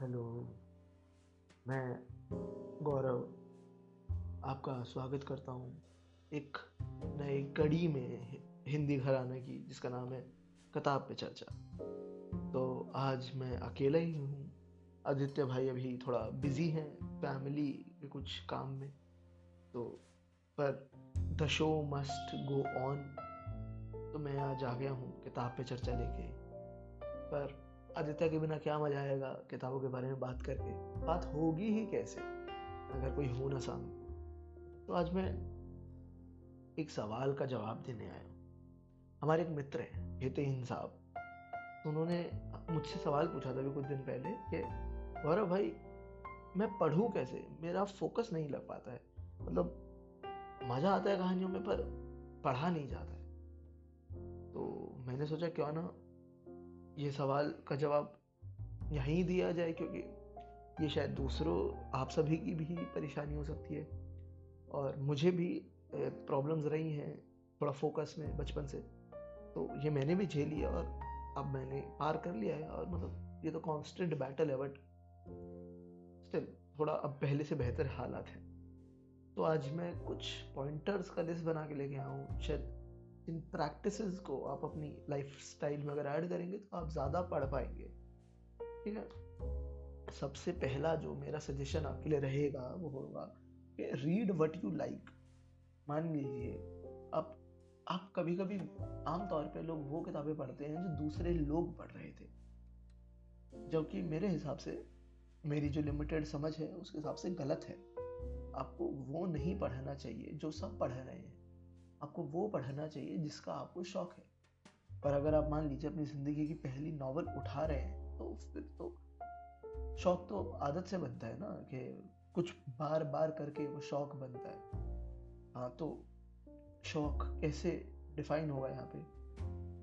Hello, मैं गौरव आपका स्वागत करता हूँ एक नई कड़ी में हिंदी घराने की, जिसका नाम है किताब पे चर्चा। तो आज मैं अकेला ही हूँ। आदित्य भाई अभी थोड़ा बिज़ी हैं, फैमिली के कुछ काम में। तो पर the show must go on. तो मैं आज आ गया हूँ किताब पे चर्चा लेके। पर आदित्य के बिना क्या मज़ा आएगा किताबों के बारे में बात करके? बात होगी ही कैसे, अगर कोई हो ना सामने? तो आज मैं एक सवाल का जवाब देने आया हमारे एक मित्र हैं, हितेन साहब। उन्होंने मुझसे सवाल पूछा था अभी कुछ दिन पहले कि, गौरव भाई, मैं पढ़ूं कैसे? मेरा फोकस नहीं लग पाता है। मतलब मज़ा आता है कहानियों में पर पढ़ा नहीं जाता है। तो मैंने सोचा, क्यों ना ये सवाल का जवाब यहीं दिया जाए क्योंकि ये शायद दूसरों, आप सभी की भी परेशानी हो सकती है। और मुझे भी प्रॉब्लम्स रही हैं थोड़ा फोकस में बचपन से। तो ये मैंने भी झेली है और अब मैंने पार कर लिया है और मतलब ये तो कांस्टेंट बैटल है बट स्टिल थोड़ा अब पहले से बेहतर हालात हैं। तो आज मैं कुछ पॉइंटर्स का लिस्ट बना के लेके आया हूँ। शायद इन प्रैक्टिसेस को आप अपनी लाइफ स्टाइल में अगर ऐड करेंगे तो आप ज़्यादा पढ़ पाएँगे। ठीक है? सबसे पहला जो मेरा सजेशन आपके लिए रहेगा वो होगा कि रीड वट यू लाइक मान लीजिए आप आप कभी कभी आमतौर पे लोग वो किताबें पढ़ते हैं जो दूसरे लोग पढ़ रहे थे। जबकि मेरे हिसाब से मेरी जो लिमिटेड समझ है, उसके हिसाब से गलत है। आपको वो नहीं पढ़ना चाहिए जो सब पढ़ रहे हैं। आपको वो पढ़ना चाहिए जिसका आपको शौक है। पर अगर आप मान लीजिए अपनी ज़िंदगी की पहली नॉवल उठा रहे हैं तो फिर तो शौक तो आदत से बनता है ना कि कुछ बार बार करके वो शौक बनता है। हाँ तो शौक कैसे डिफाइन होगा यहाँ पे?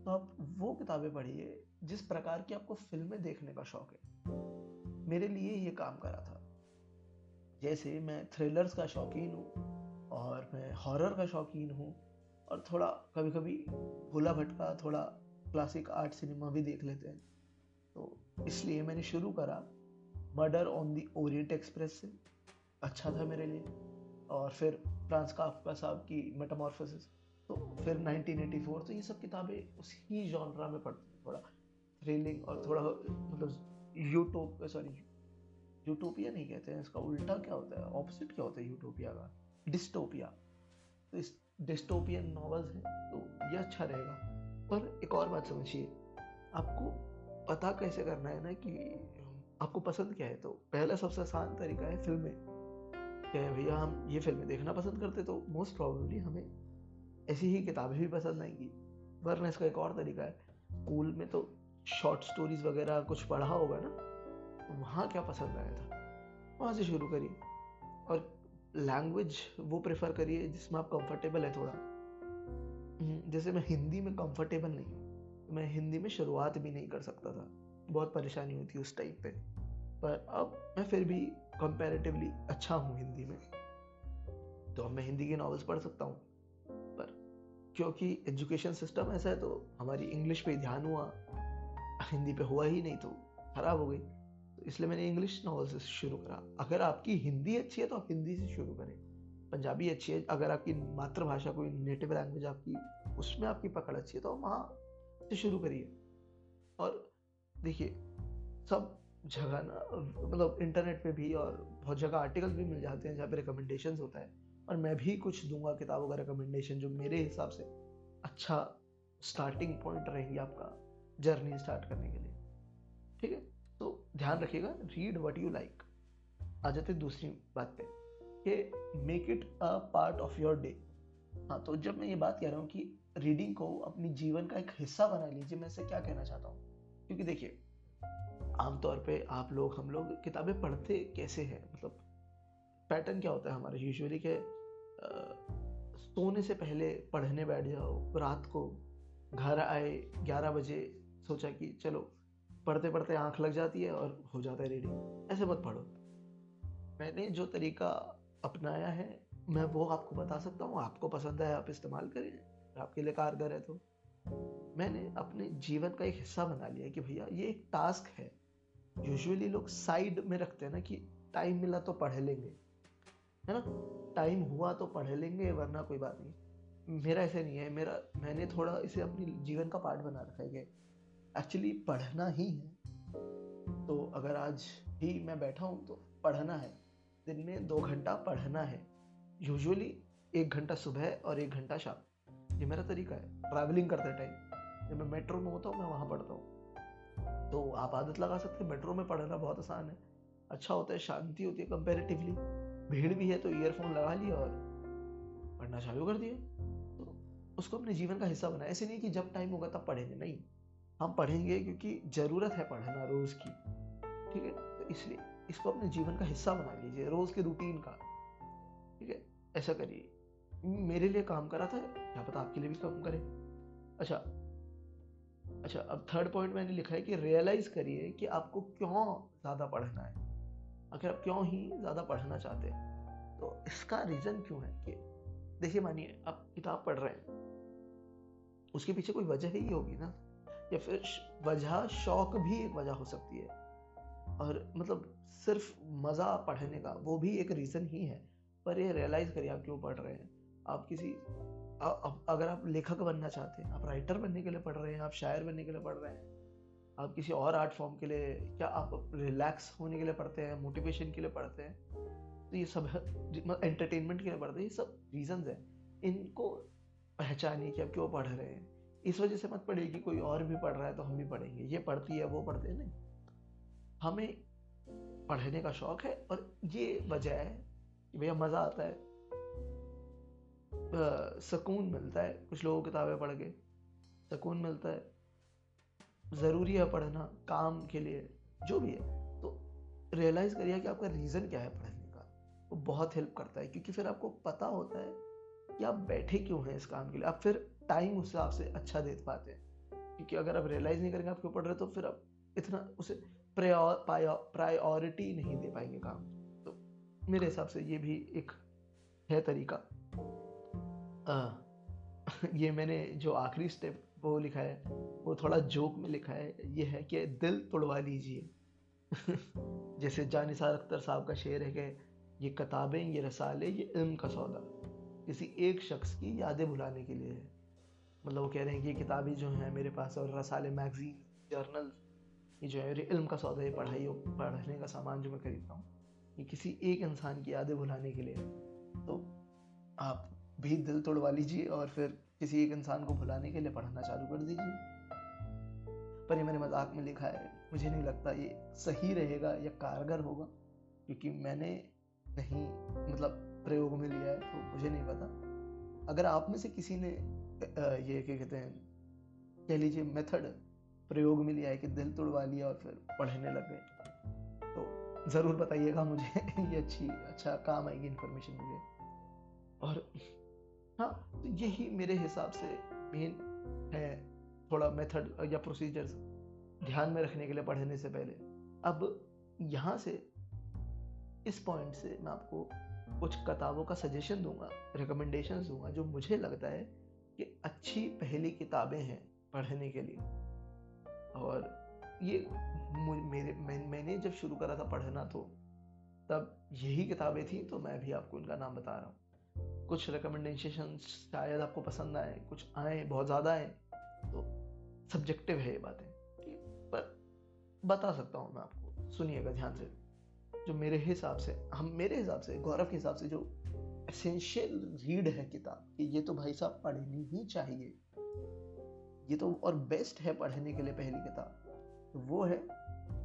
तो आप वो किताबें पढ़िए जिस प्रकार की आपको फ़िल्में देखने का शौक है। मेरे लिए ये काम करा था। जैसे मैं थ्रिलर्स का शौकीन हूँ और मैं हॉरर का शौकीन हूँ। और थोड़ा कभी कभी भूला भटका थोड़ा क्लासिक आर्ट सिनेमा भी देख लेते हैं। तो इसलिए मैंने शुरू करा Murder on the Orient Express से। अच्छा था मेरे लिए। और फिर फ्रांस काफ्का साहब की मेटामॉर्फोसिस तो फिर 1984 तो ये सब किताबें उसी जॉनरा में पढ़ती हैं थोड़ा थ्रिलिंग और थोड़ा मतलब यूटोप सॉरी यूटोपिया नहीं कहते हैं इसका, उल्टा क्या होता है? ऑपोजिट क्या होता है यूटोपिया का? डिस्टोपिया तो इस डिस्टोपियन नॉवेल्स हैं तो ये अच्छा रहेगा। पर एक और बात समझिए, आपको पता कैसे करना है ना कि आपको पसंद क्या है? तो पहला सबसे आसान तरीका है फ़िल्में। क्या भैया, हम ये फ़िल्में देखना पसंद करते तो मोस्ट प्रॉबली हमें ऐसी ही किताबें भी पसंद आएँगी। वरना इसका एक और तरीका है, स्कूल में तो शॉर्ट स्टोरीज वगैरह कुछ पढ़ा होगा ना तो वहाँ क्या पसंद आया था? वहाँ से शुरू करिए। और लैंग्वेज वो प्रेफर करिए जिसमें आप कंफर्टेबल है थोड़ा। हम्म, जैसे मैं हिंदी में कंफर्टेबल नहीं हूँ। मैं हिंदी में शुरुआत भी नहीं कर सकता था। बहुत परेशानी थी उस टाइम पे। पर अब मैं फिर भी कंपैरेटिवली अच्छा हूँ हिंदी में। तो अब मैं हिंदी के नॉवेल्स पढ़ सकता हूँ। पर क्योंकि एजुकेशन सिस्टम ऐसा है तो हमारी इंग्लिश पे ध्यान हुआ। हिंदी पे हुआ ही नहीं तो खराब हो गई। इसलिए मैंने इंग्लिश नॉवल से शुरू करा। अगर आपकी हिंदी अच्छी है तो आप हिंदी से शुरू करें। पंजाबी अच्छी है, अगर आपकी मातृभाषा कोई नेटिव लैंग्वेज आपकी, उसमें आपकी पकड़ अच्छी है तो वहाँ से शुरू करिए। और देखिए, सब जगह ना मतलब इंटरनेट पे भी और बहुत जगह आर्टिकल्स भी मिल जाते हैं जहाँ पे रिकमेंडेशन होता है। और मैं भी कुछ दूँगा किताबों का रिकमेंडेशन जो मेरे हिसाब से अच्छा स्टार्टिंग पॉइंट रहेंगे आपका जर्नी स्टार्ट करने के लिए। ठीक है? तो ध्यान रखिएगा रीड वट यू लाइक आ जाते दूसरी बात पे, कि make it a part of your day हाँ तो जब मैं ये बात कह रहा हूँ कि रीडिंग को अपनी जीवन का एक हिस्सा बना लीजिए, मैं इससे क्या कहना चाहता हूँ? क्योंकि देखिए, आमतौर पे आप लोग, हम लोग किताबें पढ़ते कैसे हैं? मतलब पैटर्न क्या होता है हमारा? यूजुअली के सोने से पहले पढ़ने बैठ जाओ, रात को घर आए, ग्यारह बजे सोचा कि चलो पढ़ते पढ़ते आँख लग जाती है और हो जाता है रीडिंग ऐसे मत पढ़ो। मैंने जो तरीका अपनाया है, मैं वो आपको बता सकता हूँ। आपको पसंद है आप इस्तेमाल करें आपके लिए कारगर है तो। मैंने अपने जीवन का एक हिस्सा बना लिया कि भैया, ये एक टास्क है। यूजुअली लोग साइड में रखते हैं ना कि टाइम मिला तो पढ़ लेंगे। है ना? टाइम हुआ तो पढ़ लेंगे, वरना कोई बात नहीं। मेरा ऐसे नहीं है। मेरा, मैंने थोड़ा इसे अपनी जीवन का पार्ट बना रखा है कि एक्चुअली पढ़ना ही है। तो अगर आज ही मैं बैठा हूँ तो पढ़ना है। दिन में दो घंटा पढ़ना है। यूजुअली एक घंटा सुबह और एक घंटा शाम। ये मेरा तरीका है। ट्रैवलिंग करते टाइम जब मैं मेट्रो में होता हूँ, मैं वहाँ पढ़ता हूँ। तो आप आदत लगा सकते हैं। मेट्रो में पढ़ना बहुत आसान है। अच्छा होता है, शांति होती है कंपेरेटिवली भीड़ भी है तो ईयरफोन लगा लिया और पढ़ना चालू कर दिया तो उसको अपने जीवन का हिस्सा बनाया ऐसे नहीं कि जब टाइम होगा तब पढ़ेंगे। नहीं। हम पढ़ेंगे क्योंकि ज़रूरत है पढ़ना रोज़ की, ठीक है? तो इसलिए इसको अपने जीवन का हिस्सा बना लीजिए, रोज़ के रूटीन का, ठीक है? ऐसा करिए। मेरे लिए काम करा था क्या पता आपके लिए भी काम करे। अच्छा अच्छा अब थर्ड पॉइंट मैंने लिखा है कि रियलाइज़ करिए कि आपको क्यों ज़्यादा पढ़ना है। अगर आप क्यों ही ज़्यादा पढ़ना चाहते हैं तो इसका रीज़न क्यों है कि देखिए मानिए, आप किताब पढ़ रहे हैं, उसके पीछे कोई वजह ही होगी ना। या फिर वजह शौक भी एक वजह हो सकती है। और मतलब सिर्फ़ मज़ा पढ़ने का वो भी एक रीज़न ही है। पर ये रियलाइज़ करिए आप क्यों पढ़ रहे हैं। आप किसी आ, अगर आप लेखक बनना चाहते हैं आप राइटर बनने के लिए पढ़ रहे हैं आप शायर बनने के लिए पढ़ रहे हैं आप किसी और आर्ट फॉर्म के लिए क्या आप रिलैक्स होने के लिए पढ़ते हैं मोटिवेशन के लिए पढ़ते हैं तो ये सब एंटरटेनमेंट के लिए पढ़ते हैं ये सब रीजन हैं। इनको पहचानिए कि आप क्यों पढ़ रहे हैं। इस वजह से मत पढ़िए कि कोई और भी पढ़ रहा है तो हम भी पढ़ेंगे। ये पढ़ती है, वो पढ़ते नहीं हमें पढ़ने का शौक है और ये वजह है कि भैया मज़ा आता है सुकून मिलता है। कुछ लोगों किताबें पढ़ के सुकून मिलता है। ज़रूरी है पढ़ना, काम के लिए, जो भी है। तो रियलाइज़ करिए कि आपका रीज़न क्या है पढ़ने का। वो बहुत हेल्प करता है, क्योंकि फिर आपको पता होता है कि आप बैठे क्यों हैं इस काम के लिए। आप फिर टाइम उस हिसाब से अच्छा दे पाते हैं। क्योंकि अगर आप रियलाइज़ नहीं करेंगे आप क्यों पढ़ रहे तो फिर आप इतना उसे प्रायोरिटी नहीं दे पाएँगे काम। तो मेरे हिसाब से ये भी एक है तरीका। आ, ये मैंने जो आखिरी स्टेप वो लिखा है वो थोड़ा जोक में लिखा है ये है कि दिल तोड़वा लीजिए। जैसे जानिसार अख्तर साहब का शेर है कि ये किताबें ये रसाले ये इल्म का सौदा। किसी एक शख्स की यादें भुलाने के लिए है। मतलब वो कह रहे हैं कि ये किताबें जो हैं मेरे पास और रसाले मैगजीन, जर्नल, ये जो है इल्म का सौदा है, पढ़ाई पढ़ने का सामान जो मैं खरीदता हूँ, ये किसी एक इंसान की यादें भुलाने के लिए। तो आप भी दिल तोड़वा लीजिए और फिर किसी एक इंसान को भुलाने के लिए पढ़ना चालू कर दीजिए। पर ये मैंने मज़ाक में लिखा है, मुझे नहीं लगता ये सही रहेगा या कारगर होगा, क्योंकि मैंने नहीं मतलब प्रयोग में लिया है तो मुझे नहीं पता। अगर आप में से किसी ने ये क्या कहते हैं, कह लीजिए मेथड प्रयोग में लिया है कि दिल तोड़वा लिया और फिर पढ़ने लग गए। तो ज़रूर बताइएगा मुझे ये अच्छी अच्छा काम आएगी इन्फॉर्मेशन मुझे और हाँ तो यही मेरे हिसाब से मेन है थोड़ा मेथड या प्रोसीजर्स ध्यान में रखने के लिए पढ़ने से पहले। अब यहाँ से इस पॉइंट से मैं आपको कुछ किताबों का सजेशन दूँगा रिकमेंडेशन दूँगा, जो मुझे लगता है कि अच्छी पहली किताबें हैं पढ़ने के लिए। और ये मेरे मैं, मैंने जब शुरू करा था पढ़ना तो तब यही किताबें थी तो मैं भी आपको इनका नाम बता रहा हूँ। कुछ रिकमेंडेशन शायद आपको पसंद आए कुछ आए बहुत ज़्यादा आए तो सब्जेक्टिव है ये बातें। पर बता सकता हूँ मैं आपको सुनिएगा ध्यान से। जो मेरे हिसाब से हम मेरे हिसाब से गौरव के हिसाब से जो एसेंशियल रीड है किताब, कि ये तो भाई साहब पढ़नी ही चाहिए। ये तो और बेस्ट है पढ़ने के लिए पहली किताब। तो वो है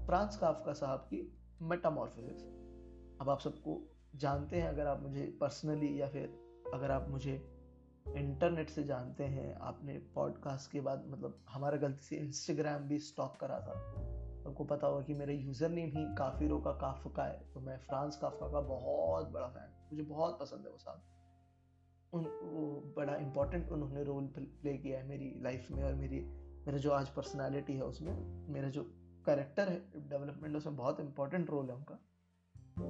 फ्रांस काफका साहब की मेटामॉर्फोसिस अब आप सबको जानते हैं, अगर आप मुझे पर्सनली या फिर अगर आप मुझे इंटरनेट से जानते हैं, आपने पॉडकास्ट के बाद मतलब हमारा गलती से इंस्टाग्राम भी स्टॉक करा था। आपको पता होगा कि मेरा यूज़र नेम ही काफिरों का काफका है तो मैं फ्रांस काफका का बहुत बड़ा फ़ैन मुझे बहुत पसंद है वो साहब उन, वो बड़ा इम्पोर्टेंट उन्होंने रोल प्ले किया है मेरी लाइफ में और मेरी, मेरा जो आज पर्सनालिटी है उसमें, मेरा जो करेक्टर है डेवलपमेंट उसमें बहुत इंपॉर्टेंट रोल है उनका।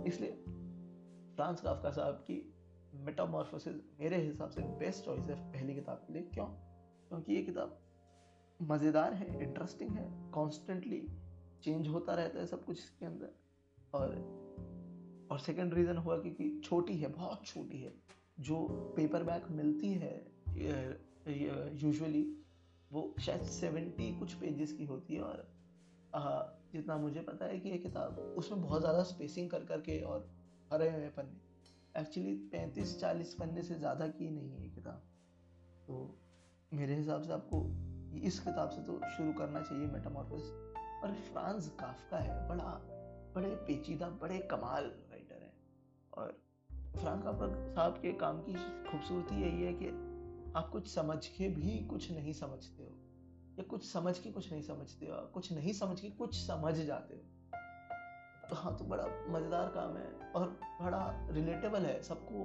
इसलिए फ्रांस काफका साहब की मेटामॉर्फोसिस मेरे हिसाब से बेस्ट चॉइस है पहली किताब के लिए। क्यों? क्योंकि ये किताब मज़ेदार है इंटरेस्टिंग है कॉन्स्टेंटली चेंज होता रहता है सब कुछ इसके अंदर। और और सेकंड रीज़न हुआ क्योंकि छोटी है बहुत छोटी है। जो पेपर बैक मिलती है यूजुअली वो शायद सेवेंटी कुछ पेजेस की होती है और आ, जितना मुझे पता है कि ये किताब उसमें बहुत ज़्यादा स्पेसिंग कर करके और हरे हुए पन्ने। एक्चुअली पैंतीस चालीस पन्ने से ज़्यादा की नहीं है ये किताब। तो मेरे हिसाब से आपको इस किताब से तो शुरू करना चाहिए मेटामॉर्फोस और फ्रांस काफका है, बड़ा, बड़े पेचीदा, बड़े कमाल राइटर है। और फ्रांस काफका साहब के काम की खूबसूरती यही है कि आप कुछ समझ के भी कुछ नहीं समझते हो, या कुछ समझ के कुछ नहीं समझते हो, कुछ नहीं समझ के कुछ समझ जाते हो। तो हाँ तो बड़ा मज़ेदार काम है और बड़ा रिलेटेबल है। सबको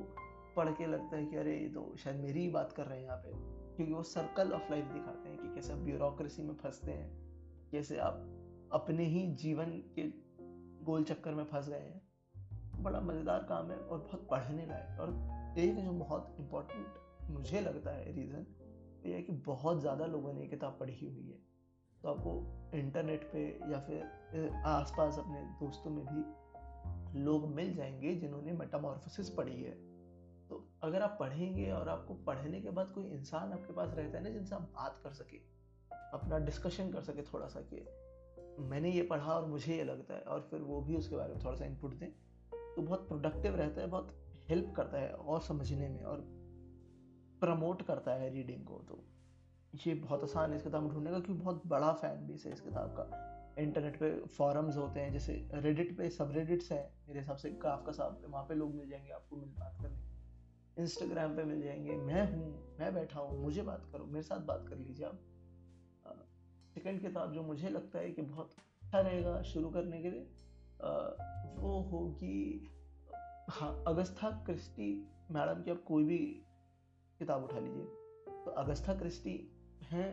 पढ़ के लगता है कि अरे, ये तो शायद मेरी ही बात कर रहे हैं यहाँ पे, क्योंकि वो सर्कल ऑफ़ लाइफ दिखाते हैं कि कैसे आप ब्यूरोक्रेसी में फंसते हैं, कैसे आप अपने ही जीवन के गोल चक्कर में फंस गए हैं। बड़ा मज़ेदार काम है और बहुत पढ़ने लायक और एक जो बहुत इम्पोर्टेंट मुझे लगता है रीज़न ये है कि बहुत ज़्यादा लोगों ने ये किताब पढ़ी हुई है। तो आपको इंटरनेट पे या फिर आसपास अपने दोस्तों में भी लोग मिल जाएँगे जिन्होंने मेटामॉर्फोसिस पढ़ी है। तो अगर आप पढ़ेंगे और आपको पढ़ने के बाद कोई इंसान आपके पास रहता है ना जिनसे आप बात कर सके, अपना डिस्कशन कर सके थोड़ा सा कि मैंने ये पढ़ा और मुझे ये लगता है, और फिर वो भी उसके बारे में थोड़ा सा इनपुट दें तो बहुत प्रोडक्टिव रहता है, बहुत हेल्प करता है और समझने में और प्रमोट करता है रीडिंग को तो ये बहुत आसान है इस किताब ढूँढने का, क्योंकि बहुत बड़ा फ़ैन बेस है इस किताब का। इंटरनेट पे फॉरम्स होते हैं, जैसे रेडिट पे सब रेडिट्स हैं, मेरे हिसाब से काफ का साहब वहाँ पे लोग मिल जाएँगे आपको मिल बात करने। इंस्टाग्राम पे मिल जाएँगे, मैं हूँ, मैं बैठा हूँ, मुझे बात करो, मेरे साथ बात कर लीजिए आप। सेकंड किताब जो मुझे लगता है कि बहुत अच्छा रहेगा शुरू करने के लिए वो होगी हाँ अगस्था क्रिस्टी मैडम की आप कोई भी किताब उठा लीजिए। तो अगस्था क्रिस्टी हैं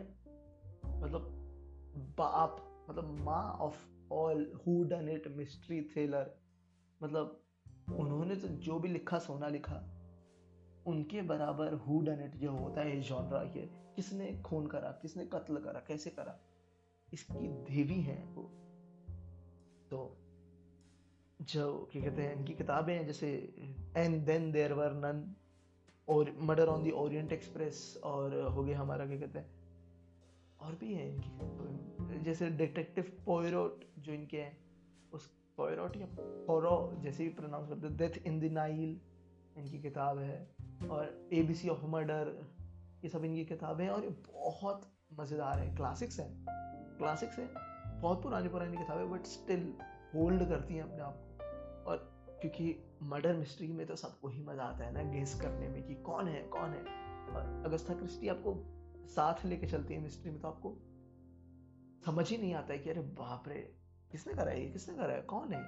मतलब बाप मतलब माँ of all, whodunit, mystery thriller. मतलब उन्होंने तो जो भी लिखा, सोना लिखा, उनके बराबर हु डन इट जो होता है जॉनरा के, किसने खून करा, किसने कत्ल करा, कैसे करा। इसकी देवी हैं वो। तो जो, क्या कहते हैं, इनकी किताबें हैं, जैसे And Then There Were None और Murder on the Orient Express और हो गया हमारा, क्या कहते हैं, और भी है इनकी जैसे डिटेक्टिव पोयरोट जो इनके हैं, उस पोयरोट या पोरो जैसे भी प्रोनाउंस करते हैं डेथ इन द नाइल इनकी किताब है, और A B C of murder ये सब इनकी किताबें हैं, और ये बहुत मज़ेदार है क्लासिक्स हैं। क्लासिक्स हैं, बहुत पुरानी पुरानी किताबें बट स्टिल होल्ड करती हैं अपने आप को। और क्योंकि मर्डर मिस्ट्री में तो सबको ही मज़ा आता है ना गेस करने में कि कौन है कौन है? और अगस्ता क्रिस्टी आपको साथ लेके चलती है मिस्ट्री में तो आपको समझ ही नहीं आता है कि अरे बाप रे, किसने करा है, ये किसने करा है, कौन है?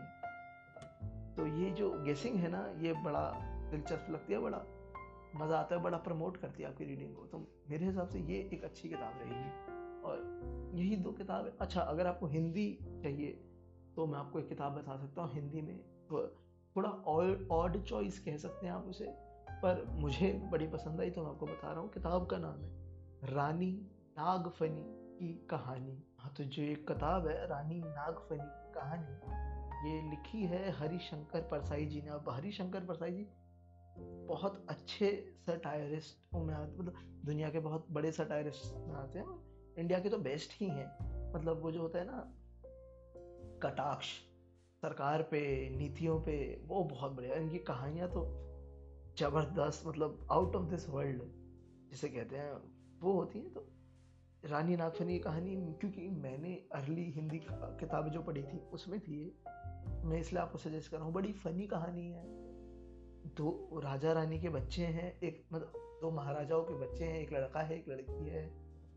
तो ये जो गेसिंग है ना, ये बड़ा दिलचस्प लगती है, बड़ा मज़ा आता है, बड़ा प्रमोट करती है आपकी रीडिंग को। तो मेरे हिसाब से ये एक अच्छी किताब रहेगी। और यही दो किताबें अच्छा अगर आपको हिंदी चाहिए तो मैं आपको एक किताब बता सकता हूँ, हिंदी में थोड़ा ऑड चॉइस कह सकते हैं आप उसे, पर मुझे बड़ी पसंद आई तो मैं आपको बता रहा हूँ। किताब का नाम है, रानी नागफनी की कहानी। हाँ तो जो एक किताब है, रानी नागफनी की कहानी, ये लिखी है हरिशंकर परसाई जी ने। अब हरिशंकर परसाई जी बहुत अच्छे सटायरिस्ट में आते मतलब दुनिया के बहुत बड़े सटायरिस्ट में आते हैं इंडिया के तो बेस्ट ही हैं। मतलब वो जो होता है ना, कटाक्ष, सरकार पे, नीतियों पे, वो बहुत बढ़िया इनकी कहानियाँ तो ज़बरदस्त मतलब आउट ऑफ़ दिस वर्ल्ड जिसे कहते हैं, वो होती हैं। तो रानी नागफनी की कहानी, क्योंकि मैंने अर्ली हिंदी किताबें जो पढ़ी थी, उसमें थी मैं इसलिए आपको सजेस्ट कर रहा हूँ, बड़ी फनी कहानी है। दो राजा रानी के बच्चे हैं, एक मतलब दो महाराजाओं के बच्चे हैं, एक लड़का है, एक लड़की है।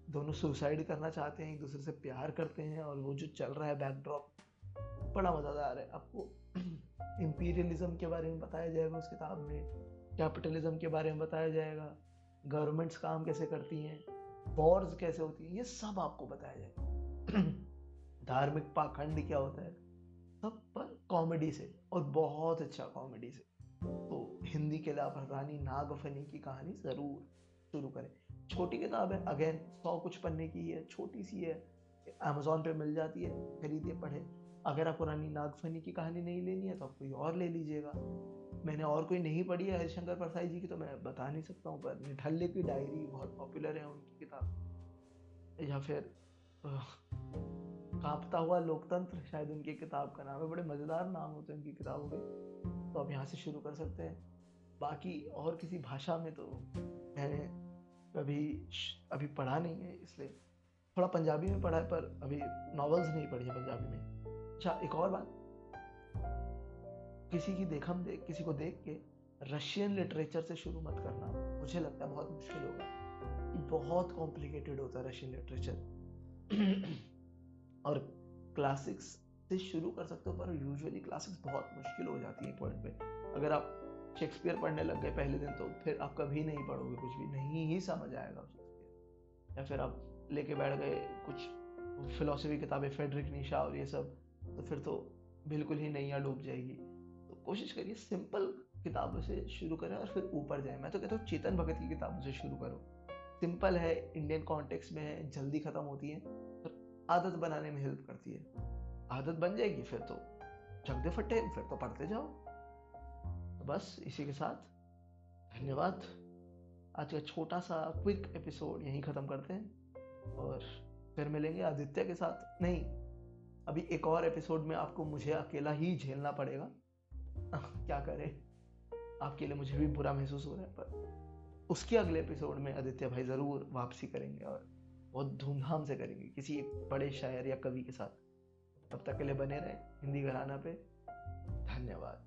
दोनों सुसाइड करना चाहते हैं, एक दूसरे से प्यार करते हैं और वो जो चल रहा है बैकड्रॉप बड़ा मज़ेदार है। आपको इम्पीरियलिज्म के बारे में बताया जाएगा, उस किताब में। कैपिटलिज्म के बारे में बताया जाएगा। गवर्नमेंट्स काम कैसे करती हैं वॉर्स कैसे होती हैं, ये सब आपको बताया जाएगा। धार्मिक पाखंड क्या होता है? सब पर कॉमेडी से और बहुत अच्छा कॉमेडी से। तो हिंदी के अलावा रानी नागफनी की कहानी ज़रूर शुरू करें। छोटी किताब है, अगेन, सौ कुछ पन्ने की है, छोटी सी है अमेजोन पे मिल जाती है, खरीदिए, पढ़े। अगर आपको रानी नागफनी की कहानी नहीं लेनी है तो आप कोई और ले लीजिएगा। मैंने और कोई नहीं पढ़ी है हरिशंकर परसाई जी की तो मैं बता नहीं सकता हूँ, पर निठल्ले की डायरी, बहुत पॉपुलर है उनकी किताब। या फिर कांपता हुआ लोकतंत्र, शायद उनकी किताब का नाम है, बड़े मज़ेदार नाम होते हैं उनकी किताबों के। तो आप यहाँ से शुरू कर सकते हैं। बाकी और किसी भाषा में तो मैंने कभी अभी पढ़ा नहीं है, इसलिए थोड़ा पंजाबी में पढ़ा है, पर अभी नॉवेल्स नहीं पढ़ी है पंजाबी में। अच्छा एक और बात। किसी की देखम देख, किसी को देख के रशियन लिटरेचर से शुरू मत करना। मुझे लगता है बहुत मुश्किल होगा। बहुत कॉम्प्लिकेटेड होता है रशियन लिटरेचर और क्लासिक्स से शुरू कर सकते हो, पर यूजुअली क्लासिक्स बहुत मुश्किल हो जाती है पॉइंट पे। अगर आप शेक्सपियर पढ़ने लग गए पहले दिन तो फिर आप कभी नहीं पढ़ोगे, कुछ भी नहीं ही समझ आएगा शेक्सपियर या फिर आप लेके बैठ गए, कुछ फिलोसफी किताबें फेडरिक निशा और ये सब तो फिर तो बिल्कुल ही नैया डूब जाएगी। तो कोशिश करिए सिंपल किताबों से शुरू करें और फिर ऊपर जाए। मैं तो कहता हूँ, चेतन भगत की किताबों से शुरू करो। सिंपल है इंडियन कॉन्टेक्स्ट में है, जल्दी खत्म होती है। आदत बनाने में हेल्प करती है। आदत बन जाएगी फिर तो। चक दे फटे, फिर तो पढ़ते जाओ। तो बस इसी के साथ। धन्यवाद। आज का छोटा सा क्विक एपिसोड यहीं ख़त्म करते हैं। और फिर मिलेंगे आदित्य के साथ। नहीं, अभी एक और एपिसोड में आपको मुझे अकेला ही झेलना पड़ेगा। क्या करें? आपके लिए मुझे भी बुरा महसूस हो रहा है, पर उसके अगले एपिसोड में आदित्य भाई ज़रूर वापसी करेंगे और बहुत धूमधाम से करेंगे, किसी एक बड़े शायर या कवि के साथ। तब तक के लिए बने रहे हिंदी घराना पे। धन्यवाद।